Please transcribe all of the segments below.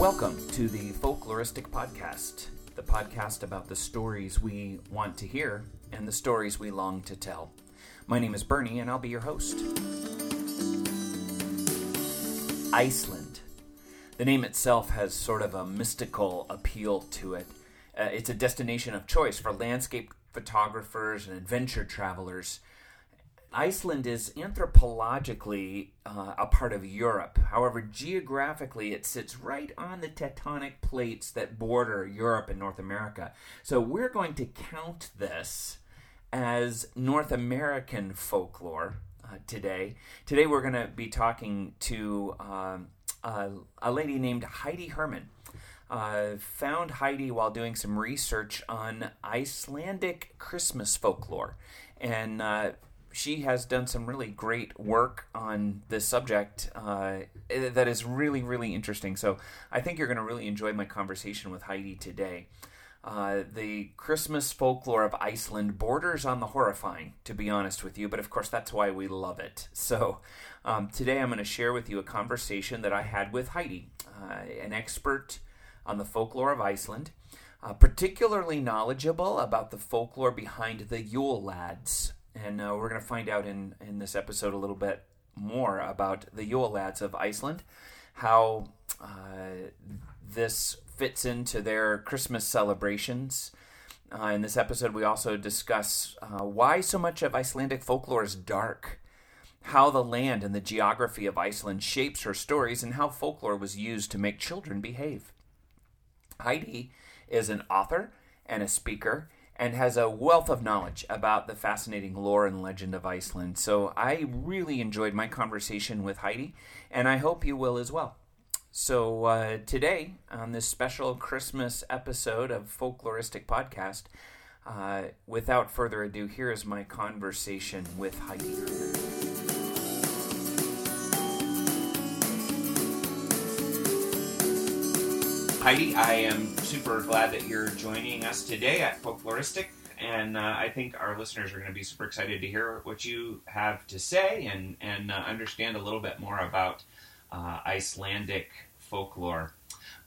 Welcome to the Folkloristic Podcast, the podcast about the stories we want to hear and the stories we long to tell. My name is Bernie, and I'll be your host. Iceland. The name itself has sort of a mystical appeal to it. Uh, it's a destination of choice for landscape photographers and adventure travelers Iceland is anthropologically uh, a part of Europe. However, geographically, it sits right on the tectonic plates that border Europe and North America. So we're going to count this as North American folklore uh, today. Today, we're going to be talking to um, uh, a lady named Heidi Herman. Uh, found Heidi while doing some research on Icelandic Christmas folklore. And uh, she has done some really great work on this subject uh, that is really, really interesting. So I think you're going to really enjoy my conversation with Heidi today. Uh, the Christmas folklore of Iceland borders on the horrifying, to be honest with you, but of course that's why we love it. So um, today I'm going to share with you a conversation that I had with Heidi, uh, an expert on the folklore of Iceland. Uh, particularly knowledgeable about the folklore behind the Yule Lads, and uh, we're going to find out in, in this episode a little bit more about the Yule Lads of Iceland, how uh, this fits into their Christmas celebrations. Uh, in this episode, we also discuss uh, why so much of Icelandic folklore is dark, how the land and the geography of Iceland shapes her stories, and how folklore was used to make children behave. Heidi is an author and a speaker and has a wealth of knowledge about the fascinating lore and legend of Iceland. So I really enjoyed my conversation with Heidi, and I hope you will as well. So uh, today, on this special Christmas episode of Folkloristic Podcast, uh, without further ado, here is my conversation with Heidi Herman. Heidi, I am super glad that you're joining us today at Folkloristic, and uh, I think our listeners are going to be super excited to hear what you have to say and and uh, understand a little bit more about uh, Icelandic folklore.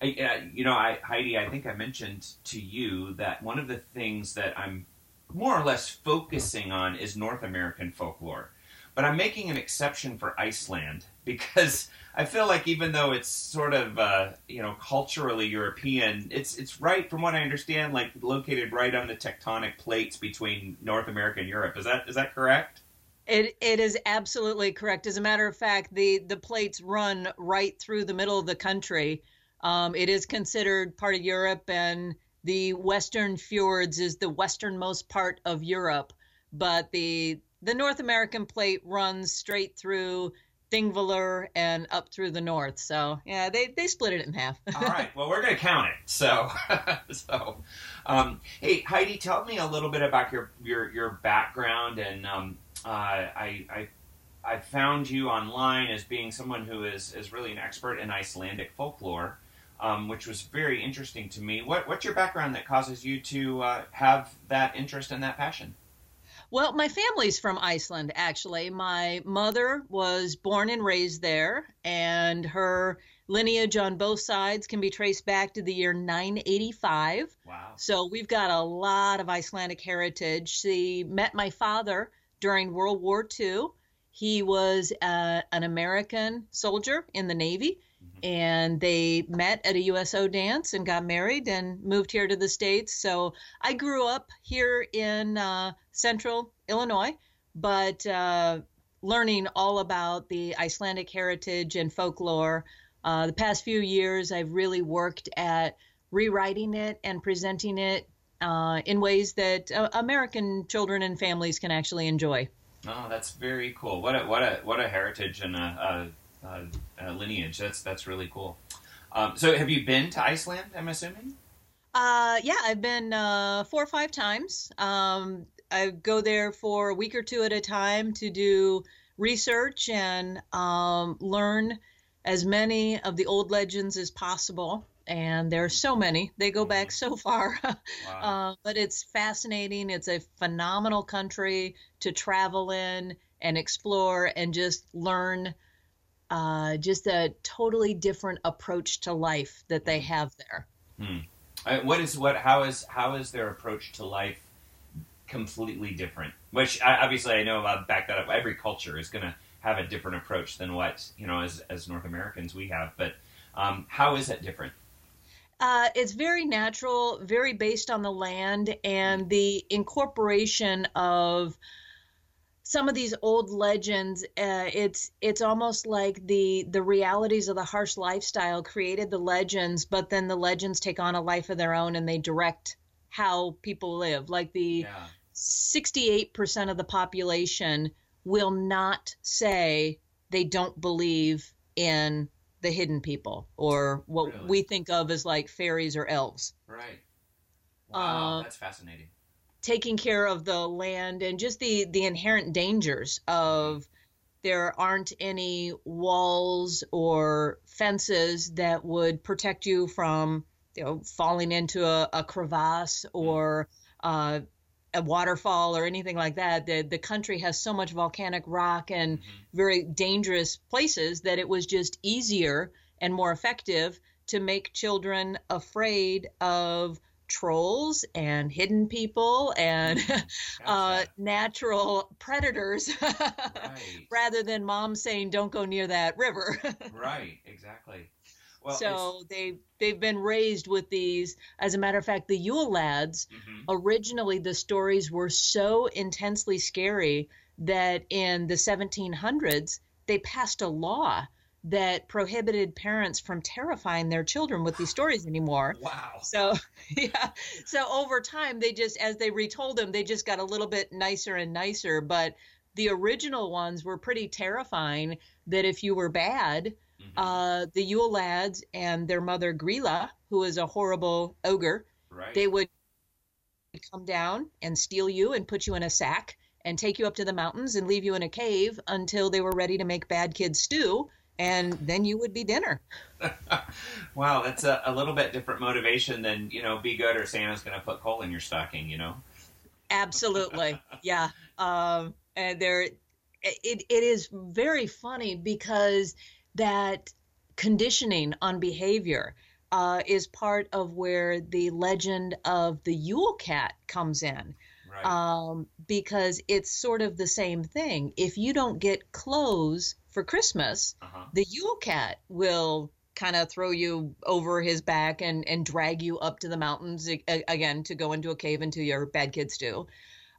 I, uh, you know, I, Heidi, I think I mentioned to you that one of the things that I'm more or less focusing on is North American folklore, but I'm making an exception for Iceland because I feel like even though it's sort of uh, you know culturally European, it's it's right from what I understand, like located right on the tectonic plates between North America and Europe. Is that is that correct? It it is absolutely correct. As a matter of fact, the the plates run right through the middle of the country. Um, it is considered part of Europe, and the Western Fjords is the westernmost part of Europe. But the the North American plate runs straight through Thingvellir and up through the north. So yeah, they, they split it in half. All right. Well, we're going to count it. So so um, hey Heidi, tell me a little bit about your your your background and um, uh, I I. I found you online as being someone who is, is really an expert in Icelandic folklore, um, which was very interesting to me. What, what's your background that causes you to uh, have that interest and that passion? Well, my family's from Iceland, actually. My mother was born and raised there, and her lineage on both sides can be traced back to the year 985. Wow. So we've got a lot of Icelandic heritage. She met my father during World War II. He was uh, an American soldier in the Navy and they met at a USO dance and got married and moved here to the States. So I grew up here in uh, central Illinois, but uh, learning all about the Icelandic heritage and folklore. Uh, the past few years, I've really worked at rewriting it and presenting it uh, in ways that uh, American children and families can actually enjoy. Oh, that's very cool. What a what a what a heritage and a, a uh, uh, lineage. That's that's really cool. Um, so, have you been to Iceland? I'm assuming. Uh, yeah, I've been uh, four or five times. Um, I go there for a week or two at a time to do research and um, learn as many of the old legends as possible. And there are so many; they go back mm-hmm. so far. wow. uh, but it's fascinating. It's a phenomenal country to travel in and explore and just learn uh, just a totally different approach to life that they have there. Hmm. What is what? How is how is their approach to life completely different? Which I, obviously I know. I'll back that up. Every culture is going to have a different approach than what you know as as North Americans we have. But um, how is it different? Uh, it's very natural, very based on the land and the incorporation of some of these old legends. Uh, it's it's almost like the the realities of the harsh lifestyle created the legends, but then the legends take on a life of their own and they direct how people live. Like the eight percent of the population will not say they don't believe in the hidden people or what really? we think of as like fairies or elves. Right. Wow, uh, that's fascinating. Taking care of the land and just the the inherent dangers of there aren't any walls or fences that would protect you from you know falling into a, a crevasse or uh, a waterfall or anything like that. The the country has so much volcanic rock and mm-hmm. very dangerous places that it was just easier and more effective to make children afraid of trolls and hidden people and mm-hmm. uh, natural predators right. rather than mom saying don't go near that river right exactly well, so they they've been raised with these. As a matter of fact, the Yule lads mm-hmm. originally the stories were so intensely scary that in the 1700s they passed a law that prohibited parents from terrifying their children with these stories anymore. Wow. So, yeah. So over time, they just, as they retold them, they just got a little bit nicer and nicer. But the original ones were pretty terrifying that if you were bad, Mm-hmm. Uh, the Yule lads and their mother Grýla, who is a horrible ogre, right. they would come down and steal you and put you in a sack and take you up to the mountains and leave you in a cave until they were ready to make bad kids stew and then you would be dinner. wow, that's a, a, little bit different motivation than, you know, be good or Santa's going to put coal in your stocking, you know? Absolutely. yeah. Um, and there, it, it is very funny because that conditioning on behavior uh, is part of where the legend of the Yule Cat comes in. Right. Um, because it's sort of the same thing. If you don't get clothes for Christmas, uh-huh. the Yule Cat will kind of throw you over his back and, and drag you up to the mountains again to go into a cave into your bad kids do.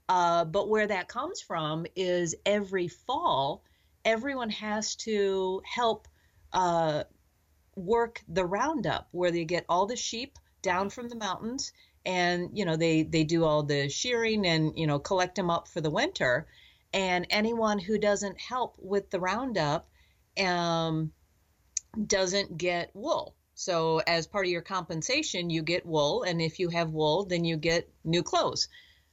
Uh, but where that comes from is every fall, everyone has to help uh, work the roundup where they get all the sheep down from the mountains and you know they they do all the shearing and you know collect them up for the winter and anyone who doesn't help with the roundup um, doesn't get wool so as part of your compensation you get wool and if you have wool then you get new clothes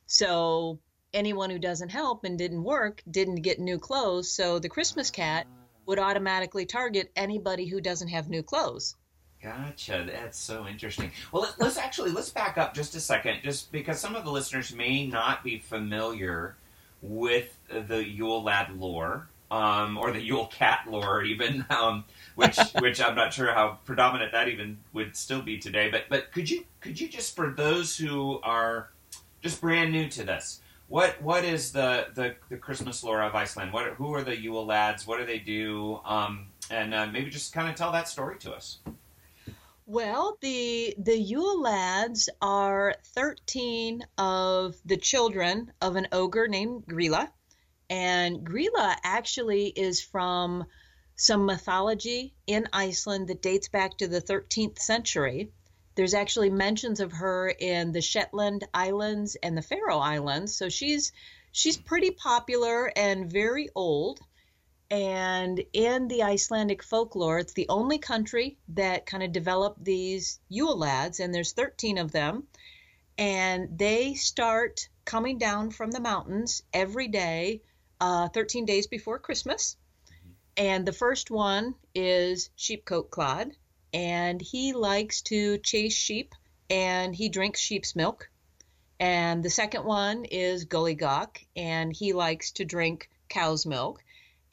so anyone who doesn't help and didn't work didn't get new clothes. So the Christmas cat would automatically target anybody who doesn't have new clothes. Gotcha. That's so interesting. Well, let, us actually let's back up just a second, just because some of the listeners may not be familiar with the Yule Lad lore, um, or the Yule Cat lore, even, um, which which I'm not sure how predominant that even would still be today. But but could you could you just for those who are just brand new to this, what what is the, the, the Christmas lore of Iceland? What who are the Yule lads? What do they do? Um, and uh, maybe just kind of tell that story to us. Well, the the Yule lads are thirteen of the children of an ogre named Grýla, and Grýla actually is from some mythology in Iceland that dates back to the 13th century. There's actually mentions of her in the Shetland Islands and the Faroe Islands. So she's she's pretty popular and very old. And in the Icelandic folklore, it's the only country that kind of developed these Yule lads, and there's 13 of them. And they start coming down from the mountains every day, uh, 13 days before Christmas. And the first one is Sheepcote Clod and he likes to chase sheep and he drinks sheep's milk. And the second one is Gully Gawk, and he likes to drink cow's milk.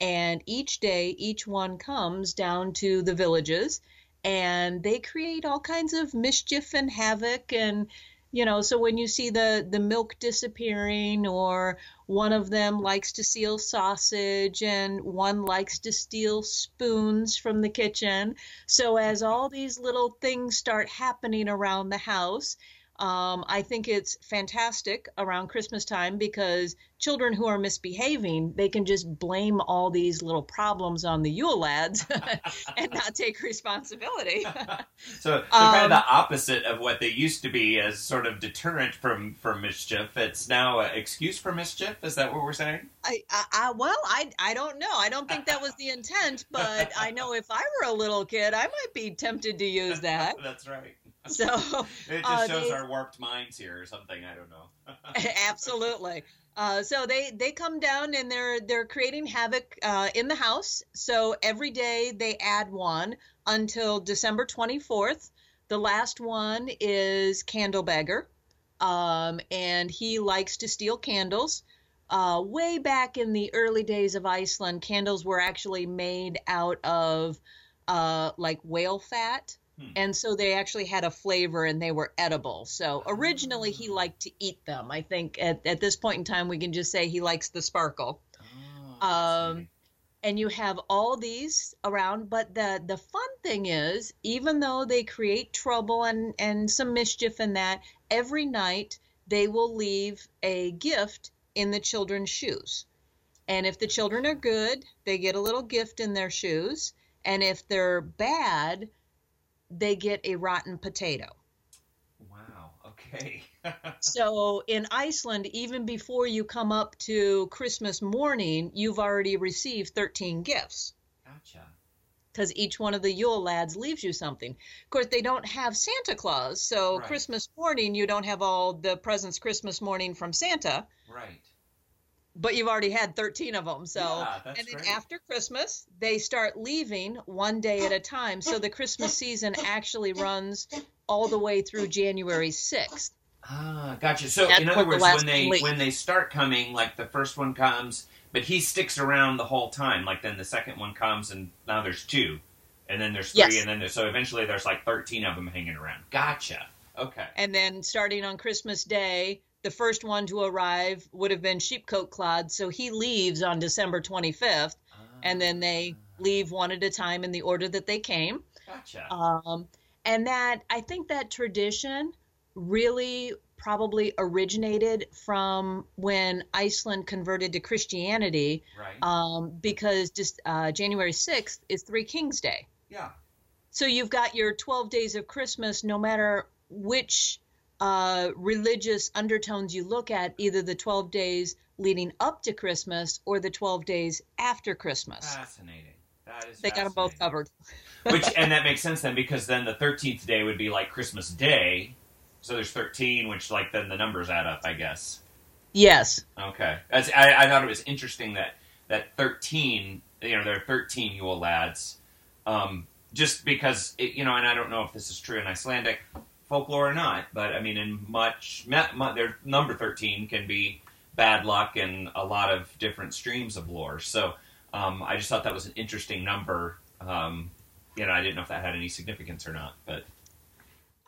And each day, each one comes down to the villages and they create all kinds of mischief and havoc. And you know so when you see the the milk disappearing or one of them likes to steal sausage and one likes to steal spoons from the kitchen. So as all these little things start happening around the house um, I think it's fantastic around Christmas time because children who are misbehaving, they can just blame all these little problems on the Yule lads and not take responsibility. so, so um, kind of the opposite of what they used to be as sort of deterrent from from mischief. It's now an excuse for mischief. Is that what we're saying? I, I, I well, I I don't know. I don't think that was the intent, but I know if I were a little kid, I might be tempted to use that. That's right. So it just uh, shows they, our warped minds here, or something. I don't know. absolutely. Uh, so they they come down and they're they're creating havoc uh, in the house. So every day they add one until December 24th. The last one is Candle Beggar, um, and he likes to steal candles. Uh, way back in the early days of Iceland, candles were actually made out of uh, like whale fat. Hmm. And so they actually had a flavor and they were edible. So originally he liked to eat them. I think at, at this point in time we can just say he likes the sparkle. Oh, um, and you have all these around, but the the fun thing is, even though they create trouble and and some mischief in that, every night they will leave a gift in the children's shoes. And if the children are good, they get a little gift in their shoes. And if they're bad, they get a rotten potato. Wow. Okay. so in Iceland, even before you come up to Christmas morning, you've already received 13 gifts. Gotcha. Because each one of the Yule lads leaves you something. Of course, they don't have Santa Claus, so right. Christmas morning you don't have all the presents Christmas morning from Santa. Right but you've already had 13 of them. So, yeah, and then great. after Christmas, they start leaving one day at a time. So the Christmas season actually runs all the way through January 6th. Ah, gotcha. So That's in other words, the when they leave. when they start coming, like the first one comes, but he sticks around the whole time. Like then the second one comes, and now there's two, and then there's three, yes. and then there's, so eventually there's like 13 of them hanging around. Gotcha. Okay. And then starting on Christmas Day, the first one to arrive would have been Sheepcote Clod, so he leaves on December 25th, and then they ah. leave one at a time in the order that they came. Gotcha. Um, and that I think that tradition really probably originated from when Iceland converted to Christianity, right. um, because just uh, January 6th is Three Kings Day. Yeah. So you've got your 12 days of Christmas, no matter which uh, religious undertones you look at, either the 12 days leading up to Christmas or the 12 days after Christmas. Fascinating. That is they got them both covered. Which and that makes sense then because then the 13th day would be like Christmas Day. So there's 13, which like then the numbers add up, I guess. Yes. Okay. As, I, I thought it was interesting that that 13, you know, there are 13 Yule lads. Um, just because, it, you know, and I don't know if this is true in Icelandic, folklore or not. But I mean, in much, their number thirteen can be bad luck and a lot of different streams of lore. So um, I just thought that was an interesting number. Um, you know, I didn't know if that had any significance or not, but.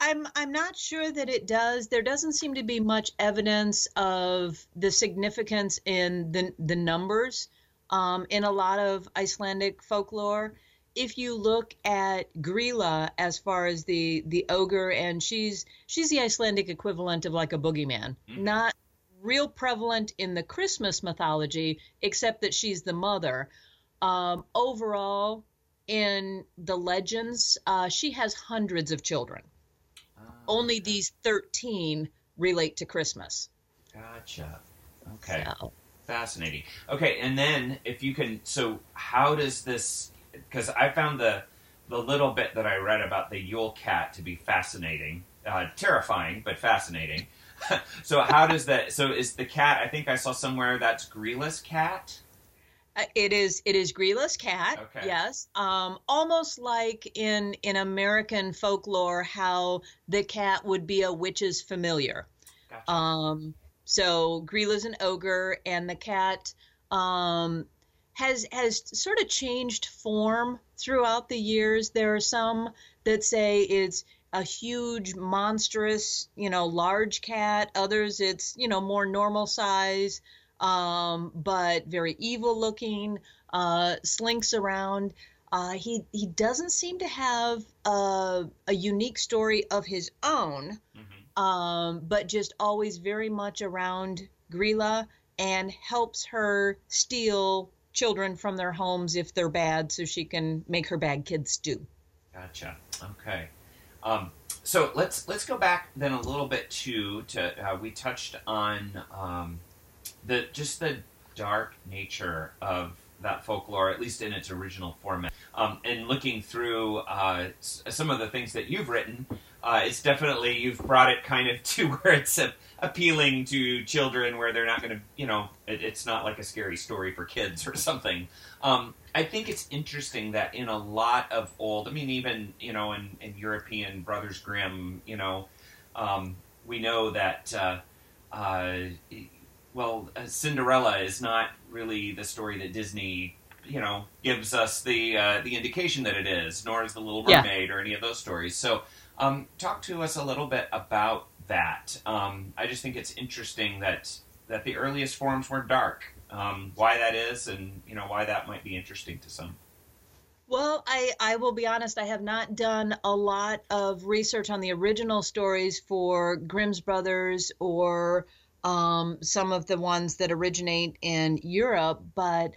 I'm I'm not sure that it does. There doesn't seem to be much evidence of the significance in the the numbers um, in a lot of Icelandic folklore if you look at Grýla as far as the the ogre, and she's she's the Icelandic equivalent of like a boogeyman, mm-hmm. not real prevalent in the Christmas mythology, except that she's the mother. Um, overall, in the legends, uh, she has hundreds of children. Oh, Only okay. these thirteen relate to Christmas. Gotcha. Okay. So. Fascinating. Okay, and then if you can, so how does this because I found the the little bit that I read about the Yule cat to be fascinating, uh, terrifying but fascinating. so how does that? So is the cat? I think I saw somewhere that's Grýla's cat. Uh, it is. It is Grýla's cat. Okay. Yes. Um, almost like in in American folklore, how the cat would be a witch's familiar. Gotcha. Um, so Grýla's an ogre, and the cat um, has has sort of changed form throughout the years. There are some that say it's a huge, monstrous, you know, large cat. Others, it's you know more normal size, um, but very evil looking. Uh, slinks around. Uh, he he doesn't seem to have a, a unique story of his own, mm-hmm. um, but just always very much around Grýla and helps her steal children from their homes if they're bad, so she can make her bad kids do. Gotcha. Okay. Um, so let's let's go back then a little bit to to uh, we touched on um, the just the dark nature of that folklore, at least in its original format. Um, and looking through uh, some of the things that you've written, uh, it's definitely you've brought it kind of to where it's a, appealing to children, where they're not going to, you know, it, it's not like a scary story for kids or something. Um, I think it's interesting that in a lot of old, I mean, even you know, in, in European Brothers Grimm, you know, um, we know that. Uh, uh well, uh, Cinderella is not really the story that Disney, you know, gives us the uh, the indication that it is, nor is the Little Mermaid yeah. or any of those stories. So, um, talk to us a little bit about that. Um, I just think it's interesting that that the earliest forms were dark. Um, why that is, and you know, why that might be interesting to some. Well, I, I will be honest, I have not done a lot of research on the original stories for Grimm's Brothers or um, some of the ones that originate in Europe, but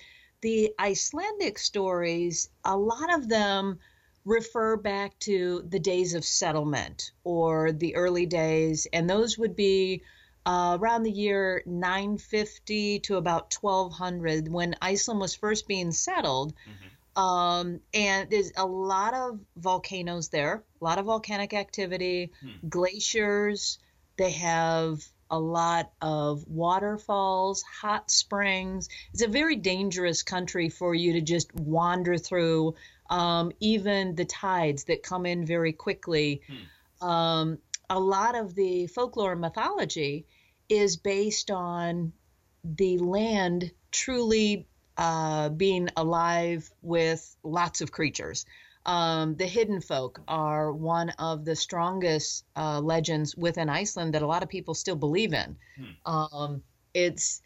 the Icelandic stories, a lot of them refer back to the days of settlement or the early days, and those would be uh, around the year 950 to about 1200 when Iceland was first being settled. Mm-hmm. Um, and there's a lot of volcanoes there, a lot of volcanic activity, hmm. glaciers. They have a lot of waterfalls, hot springs. It's a very dangerous country for you to just wander through. Um, even the tides that come in very quickly. Hmm. Um, a lot of the folklore mythology is based on the land truly uh, being alive with lots of creatures. Um, the hidden folk are one of the strongest uh, legends within Iceland that a lot of people still believe in. Hmm. Um, it's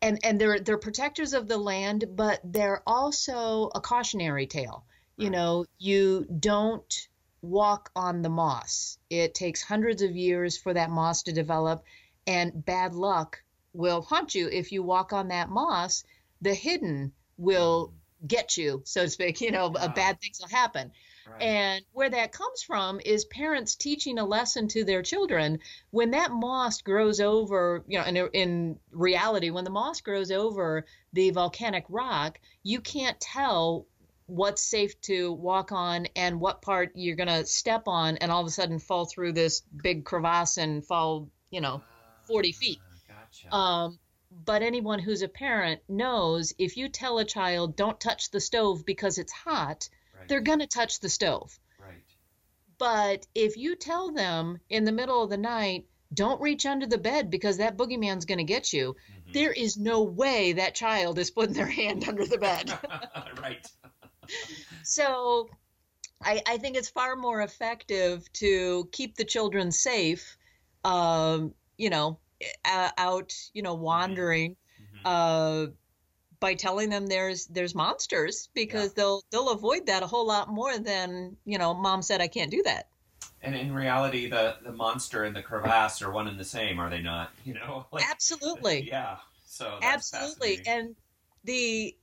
and and they're they're protectors of the land, but they're also a cautionary tale. You know, you don't walk on the moss. It takes hundreds of years for that moss to develop, and bad luck will haunt you if you walk on that moss. The hidden will hmm get you, so to speak. You know, wow. bad things will happen. Right. And where that comes from is parents teaching a lesson to their children. When that moss grows over, you know, in, in reality, when the moss grows over the volcanic rock, you can't tell what's safe to walk on and what part you're going to step on and all of a sudden fall through this big crevasse and fall, you know, 40 feet. Gotcha. Um, but anyone who's a parent knows if you tell a child don't touch the stove because it's hot, right. they're going to touch the stove. Right. But if you tell them in the middle of the night, don't reach under the bed because that boogeyman's going to get you, mm-hmm. there is no way that child is putting their hand under the bed. right. so I, I, think it's far more effective to keep the children safe, um, you know, uh, out, you know, wandering, mm-hmm. uh, by telling them there's there's monsters because yeah. they'll they'll avoid that a whole lot more than you know. Mom said I can't do that. And in reality, the the monster and the crevasse are one and the same, are they not? You know, like, absolutely. Yeah. So absolutely, and the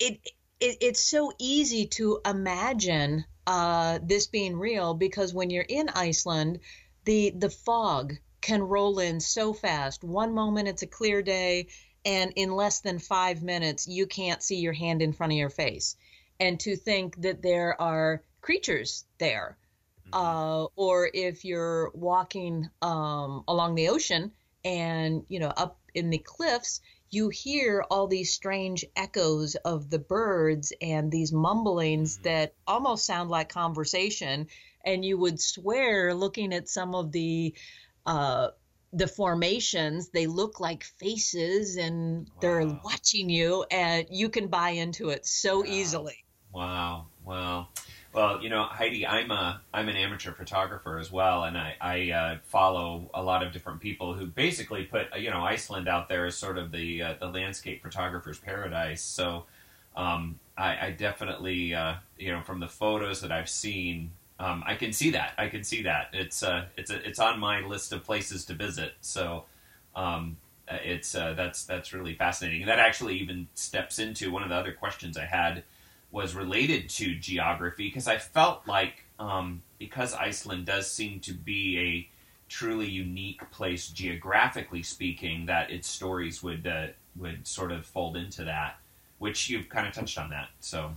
it, it it's so easy to imagine uh, this being real because when you're in Iceland, the the fog can roll in so fast. One moment it's a clear day, and in less than five minutes, you can't see your hand in front of your face. And to think that there are creatures there, mm-hmm. uh, or if you're walking um, along the ocean and, you know, up in the cliffs, you hear all these strange echoes of the birds and these mumblings mm-hmm. that almost sound like conversation. And you would swear, looking at some of the uh, the formations they look like faces and wow. they're watching you and you can buy into it so wow. easily wow wow well you know heidi i'm a i'm an amateur photographer as well and i i uh, follow a lot of different people who basically put you know iceland out there as sort of the uh, the landscape photographer's paradise so um, I, I, definitely uh, you know from the photos that i've seen um, I can see that. I can see that. It's uh, it's a, it's on my list of places to visit. So um, uh, it's uh, that's that's really fascinating. And that actually even steps into one of the other questions I had was related to geography because I felt like um, because Iceland does seem to be a truly unique place geographically speaking, that its stories would uh, would sort of fold into that, which you've kind of touched on that. So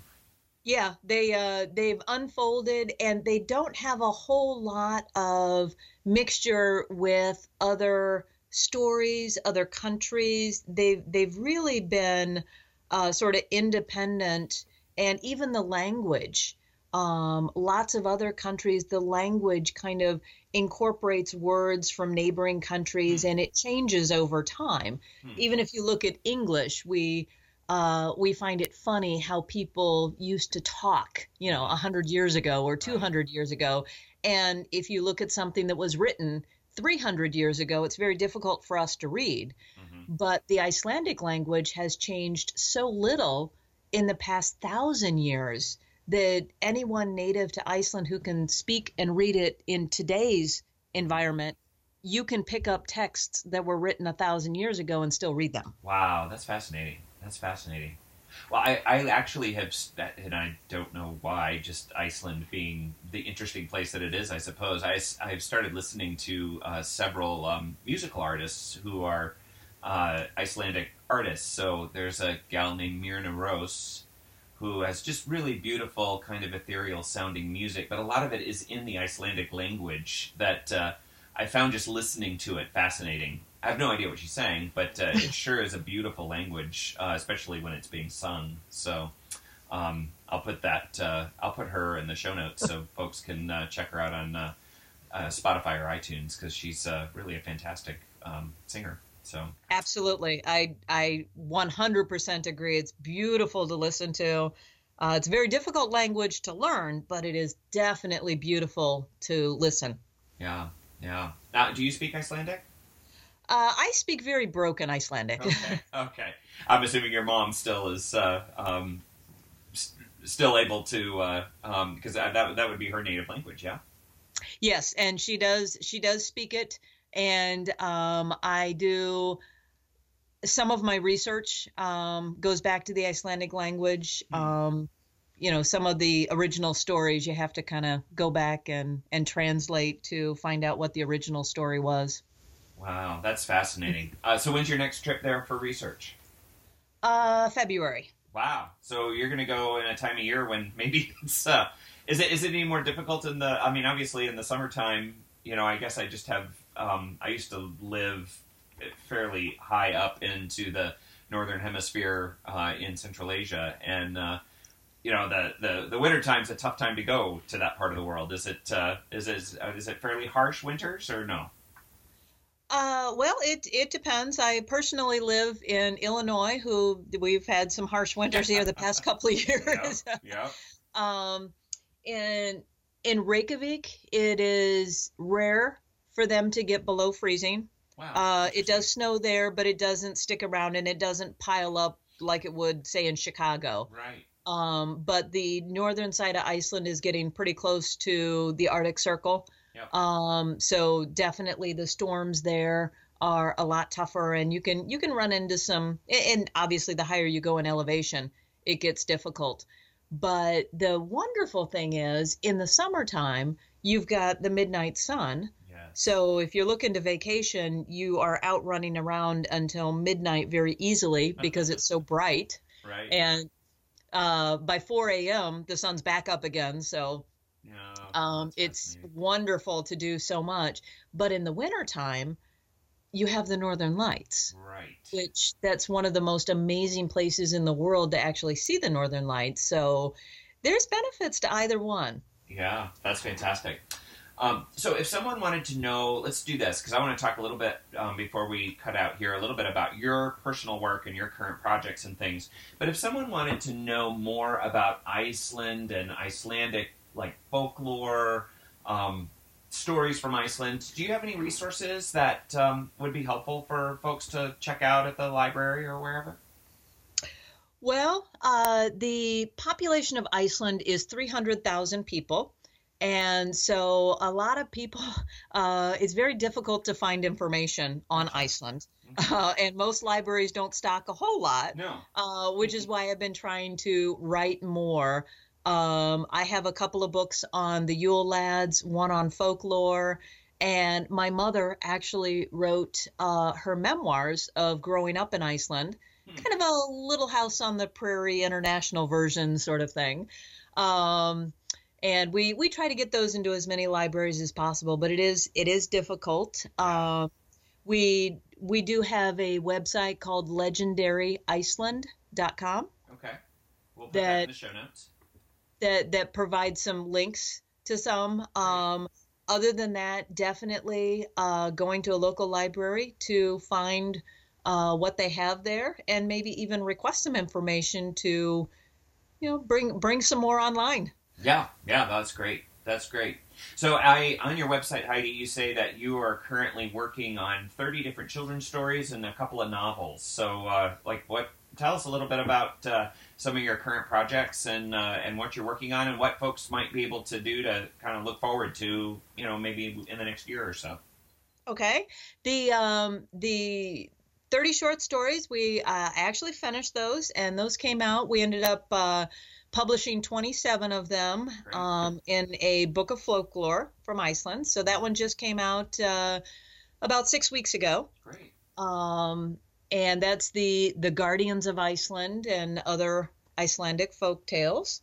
yeah, they uh, they've unfolded, and they don't have a whole lot of mixture with other stories, other countries. They've they've really been uh, sort of independent, and even the language. Um, lots of other countries, the language kind of incorporates words from neighboring countries, mm. and it changes over time. Mm. Even if you look at English, we uh, we find it funny how people used to talk, you know, 100 years ago or 200 years ago. And if you look at something that was written 300 years ago, it's very difficult for us to read. Mm-hmm. But the Icelandic language has changed so little in the past thousand years that anyone native to Iceland who can speak and read it in today's environment, you can pick up texts that were written a thousand years ago and still read them. Wow, that's fascinating. That's fascinating. Well, I, I actually have, and I don't know why, just Iceland being the interesting place that it is, I suppose. I, I've started listening to uh, several um, musical artists who are uh, Icelandic artists. So there's a gal named Myrra Rós who has just really beautiful, kind of ethereal sounding music, but a lot of it is in the Icelandic language that uh, I found just listening to it fascinating. I have no idea what she's saying, but uh, it sure is a beautiful language, uh, especially when it's being sung. So um, I'll put that. Uh, I'll put her in the show notes so folks can uh, check her out on uh, uh, Spotify or iTunes because she's really a fantastic um, singer. So absolutely, I I 100% agree. It's beautiful to listen to. it's a very difficult language to learn, but it is definitely beautiful to listen. Yeah, yeah. Now, do you speak Icelandic? Uh, I speak very broken Icelandic. okay. okay. I'm assuming your mom still is uh, um, s- still able to because uh, um, that that would be her native language. Yeah. Yes, and she does she does speak it, and um, I do. Some of my research um, goes back to the Icelandic language. Mm. you know, some of the original stories you have to kind of go back and and translate to find out what the original story was. Wow, that's fascinating. Uh, so when's your next trip there for research? Uh, February. Wow. So you're going to go in a time of year when maybe it's uh, is it is it any more difficult in the? I mean, obviously in the summertime, you know, I guess I just have. Um, I used to live fairly high up into the northern hemisphere uh, in Central Asia, and uh, you know the, the the winter time's a tough time to go to that part of the world. Is it uh, is it is it fairly harsh winters or no? Uh, well, it it depends. I personally live in Illinois, who we've had some harsh winters here the past couple of years. yeah. yeah. um, in in Reykjavik, it is rare for them to get below freezing. Wow. Uh, it does snow there, but it doesn't stick around and it doesn't pile up like it would, say, in Chicago. Right. Um, but the northern side of Iceland is getting pretty close to the Arctic Circle. Yep. Um, so definitely the storms there are a lot tougher, and you can you can run into some. And obviously, the higher you go in elevation, it gets difficult. But the wonderful thing is, in the summertime, you've got the midnight sun. Yes. So if you're looking to vacation, you are out running around until midnight very easily because it's so bright. Right. And uh, by 4 a.m., the sun's back up again. So um, it's wonderful to do so much. But in the wintertime, you have the northern lights right which that's one of the most amazing places in the world to actually see the northern lights so there's benefits to either one yeah that's fantastic Um, so, if someone wanted to know, let's do this because I want to talk a little bit um, before we cut out here, a little bit about your personal work and your current projects and things. But if someone wanted to know more about Iceland and Icelandic like folklore, um, stories from Iceland, do you have any resources that um, would be helpful for folks to check out at the library or wherever? Well, uh, the population of Iceland is 300,000 people. And so a lot of people, uh, it's very difficult to find information on Iceland. Mm-hmm. Uh, and most libraries don't stock a whole lot, no. uh, which is why I've been trying to write more. Um, I have a couple of books on the Yule Lads, one on folklore, and my mother actually wrote uh, her memoirs of growing up in Iceland, hmm. kind of a Little House on the Prairie international version sort of thing. Um, and we we try to get those into as many libraries as possible but it is it is difficult uh, we we do have a website called legendaryiceland.com okay we'll put that, that in the show notes that that provides some links to some um, other than that definitely uh, going to a local library to find uh, what they have there and maybe even request some information to you know bring bring some more online yeah, yeah, that's great. That's great. So, I on your website, Heidi, you say that you are currently working on thirty different children's stories and a couple of novels. So, uh, like, what? Tell us a little bit about uh, some of your current projects and uh, and what you're working on, and what folks might be able to do to kind of look forward to, you know, maybe in the next year or so. Okay, the um, the 30 short stories we uh, actually finished those and those came out we ended up uh, publishing 27 of them um, in a book of folklore from Iceland. So that one just came out uh, about six weeks ago. Great. Um, and that's the the Guardians of Iceland and other Icelandic folk tales.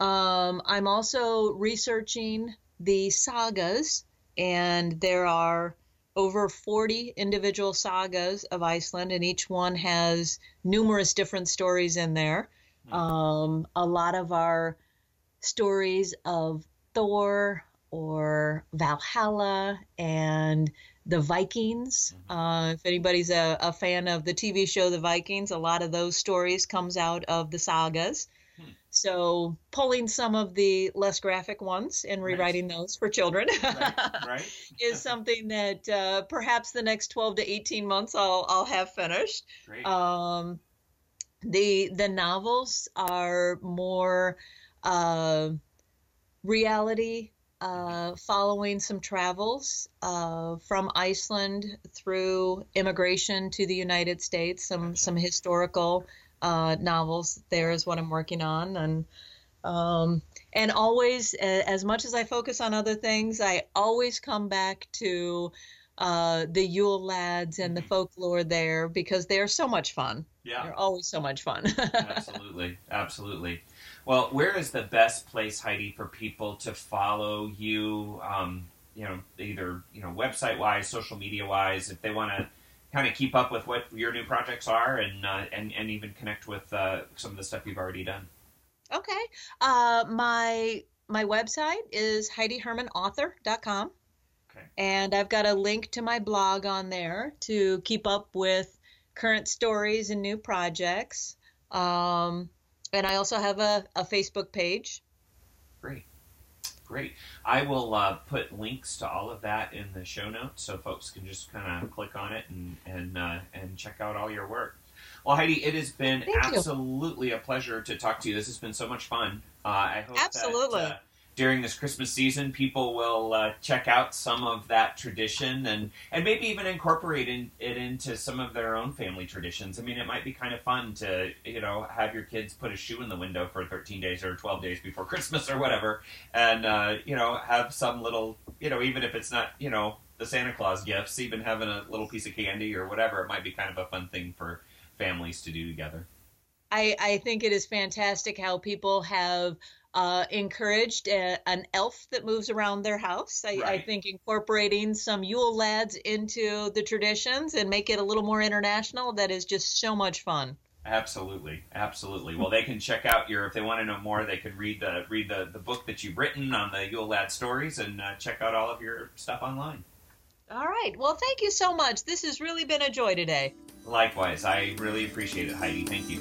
Um, I'm also researching the sagas, and there are over 40 individual sagas of Iceland, and each one has numerous different stories in there. Um, a lot of our stories of Thor or Valhalla and the Vikings. Mm-hmm. Uh, if anybody's a, a, fan of the TV show The Vikings, a lot of those stories comes out of the sagas. Hmm. So pulling some of the less graphic ones and rewriting nice. those for children right, right. is something that uh, perhaps the next 12 to 18 months I'll, I'll have finished. Great. Um, the the novels are more uh, reality uh, following some travels uh, from Iceland through immigration to the United States. Some some historical uh, novels there is what I'm working on, and um, and always as much as I focus on other things, I always come back to uh, the Yule lads and the mm-hmm. folklore there because they're so much fun. Yeah. They're always so much fun. absolutely. Absolutely. Well, where is the best place, Heidi, for people to follow you? Um, you know, either, you know, website wise, social media wise, if they want to kind of keep up with what your new projects are and, uh, and, and even connect with uh, some of the stuff you've already done. Okay. Uh, my, my website is HeidiHermanAuthor.com. Okay. And I've got a link to my blog on there to keep up with current stories and new projects. Um, and I also have a, a Facebook page. Great. Great. I will uh, put links to all of that in the show notes so folks can just kind of click on it and and uh, and check out all your work. Well, Heidi, it has been Thank absolutely you. a pleasure to talk to you. This has been so much fun. Uh, I hope absolutely. That, uh, during this Christmas season, people will uh, check out some of that tradition and, and maybe even incorporate in, it into some of their own family traditions. I mean, it might be kind of fun to, you know, have your kids put a shoe in the window for 13 days or 12 days before Christmas or whatever, and, uh, you know, have some little, you know, even if it's not, you know, the Santa Claus gifts, even having a little piece of candy or whatever, it might be kind of a fun thing for families to do together. I, I think it is fantastic how people have uh, encouraged a, an elf that moves around their house. I, right. I, think incorporating some Yule lads into the traditions and make it a little more international, that is just so much fun. Absolutely, absolutely. Well, they can check out your if they want to know more. They can read the read the, the book that you've written on the Yule Lad stories and uh, check out all of your stuff online. All right. Well, thank you so much. This has really been a joy today. Likewise, I really appreciate it, Heidi. Thank you.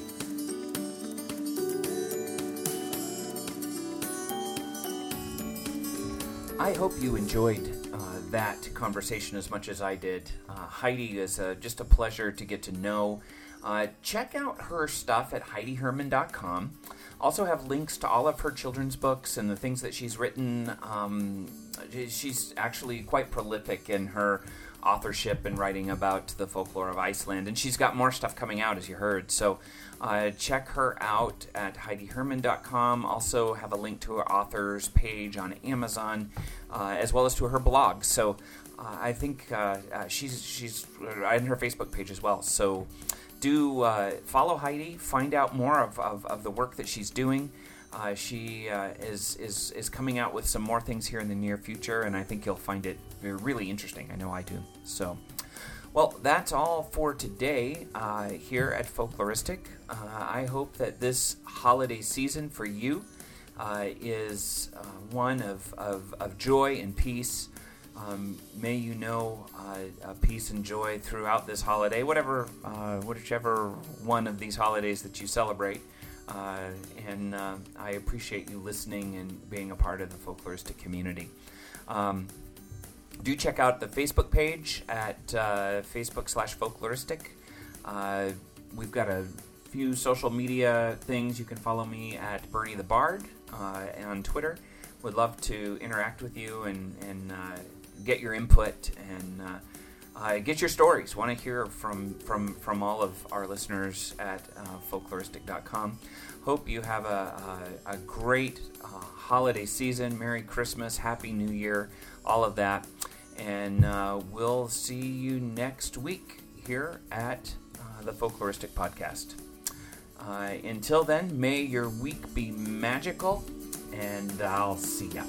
I hope you enjoyed uh, that conversation as much as I did. Uh, Heidi is uh, just a pleasure to get to know. Uh, check out her stuff at HeidiHerman.com. Also, have links to all of her children's books and the things that she's written. Um, she's actually quite prolific in her authorship and writing about the folklore of Iceland, and she's got more stuff coming out, as you heard. So, uh, check her out at HeidiHerman.com. Also, have a link to her author's page on Amazon, uh, as well as to her blog. So, uh, I think uh, uh, she's she's in her Facebook page as well. So do uh, follow Heidi, find out more of, of, of, the work that she's doing. Uh, she uh, is, is, is coming out with some more things here in the near future, and I think you'll find it really interesting. I know I do. So, well, that's all for today uh, here at Folkloristic. Uh, I hope that this holiday season for you uh, is one of, of, of joy and peace. Um, may you know uh, peace and joy throughout this holiday, whatever, uh, whichever one of these holidays that you celebrate. Uh, and uh, I appreciate you listening and being a part of the folkloristic community. Um, do check out the Facebook page at uh, Facebook slash folkloristic. Uh, we've got a few social media things. You can follow me at Bernie the Bard on Twitter. Would love to interact with you and, and get your input and uh, uh, get your stories. Want to hear from from from all of our listeners at uh, folkloristic.com. Hope you have a, a, a great uh, holiday season. Merry Christmas, Happy New Year, all of that, and uh, we'll see you next week here at uh, the Folkloristic Podcast. until then, may your week be magical, and I'll see ya.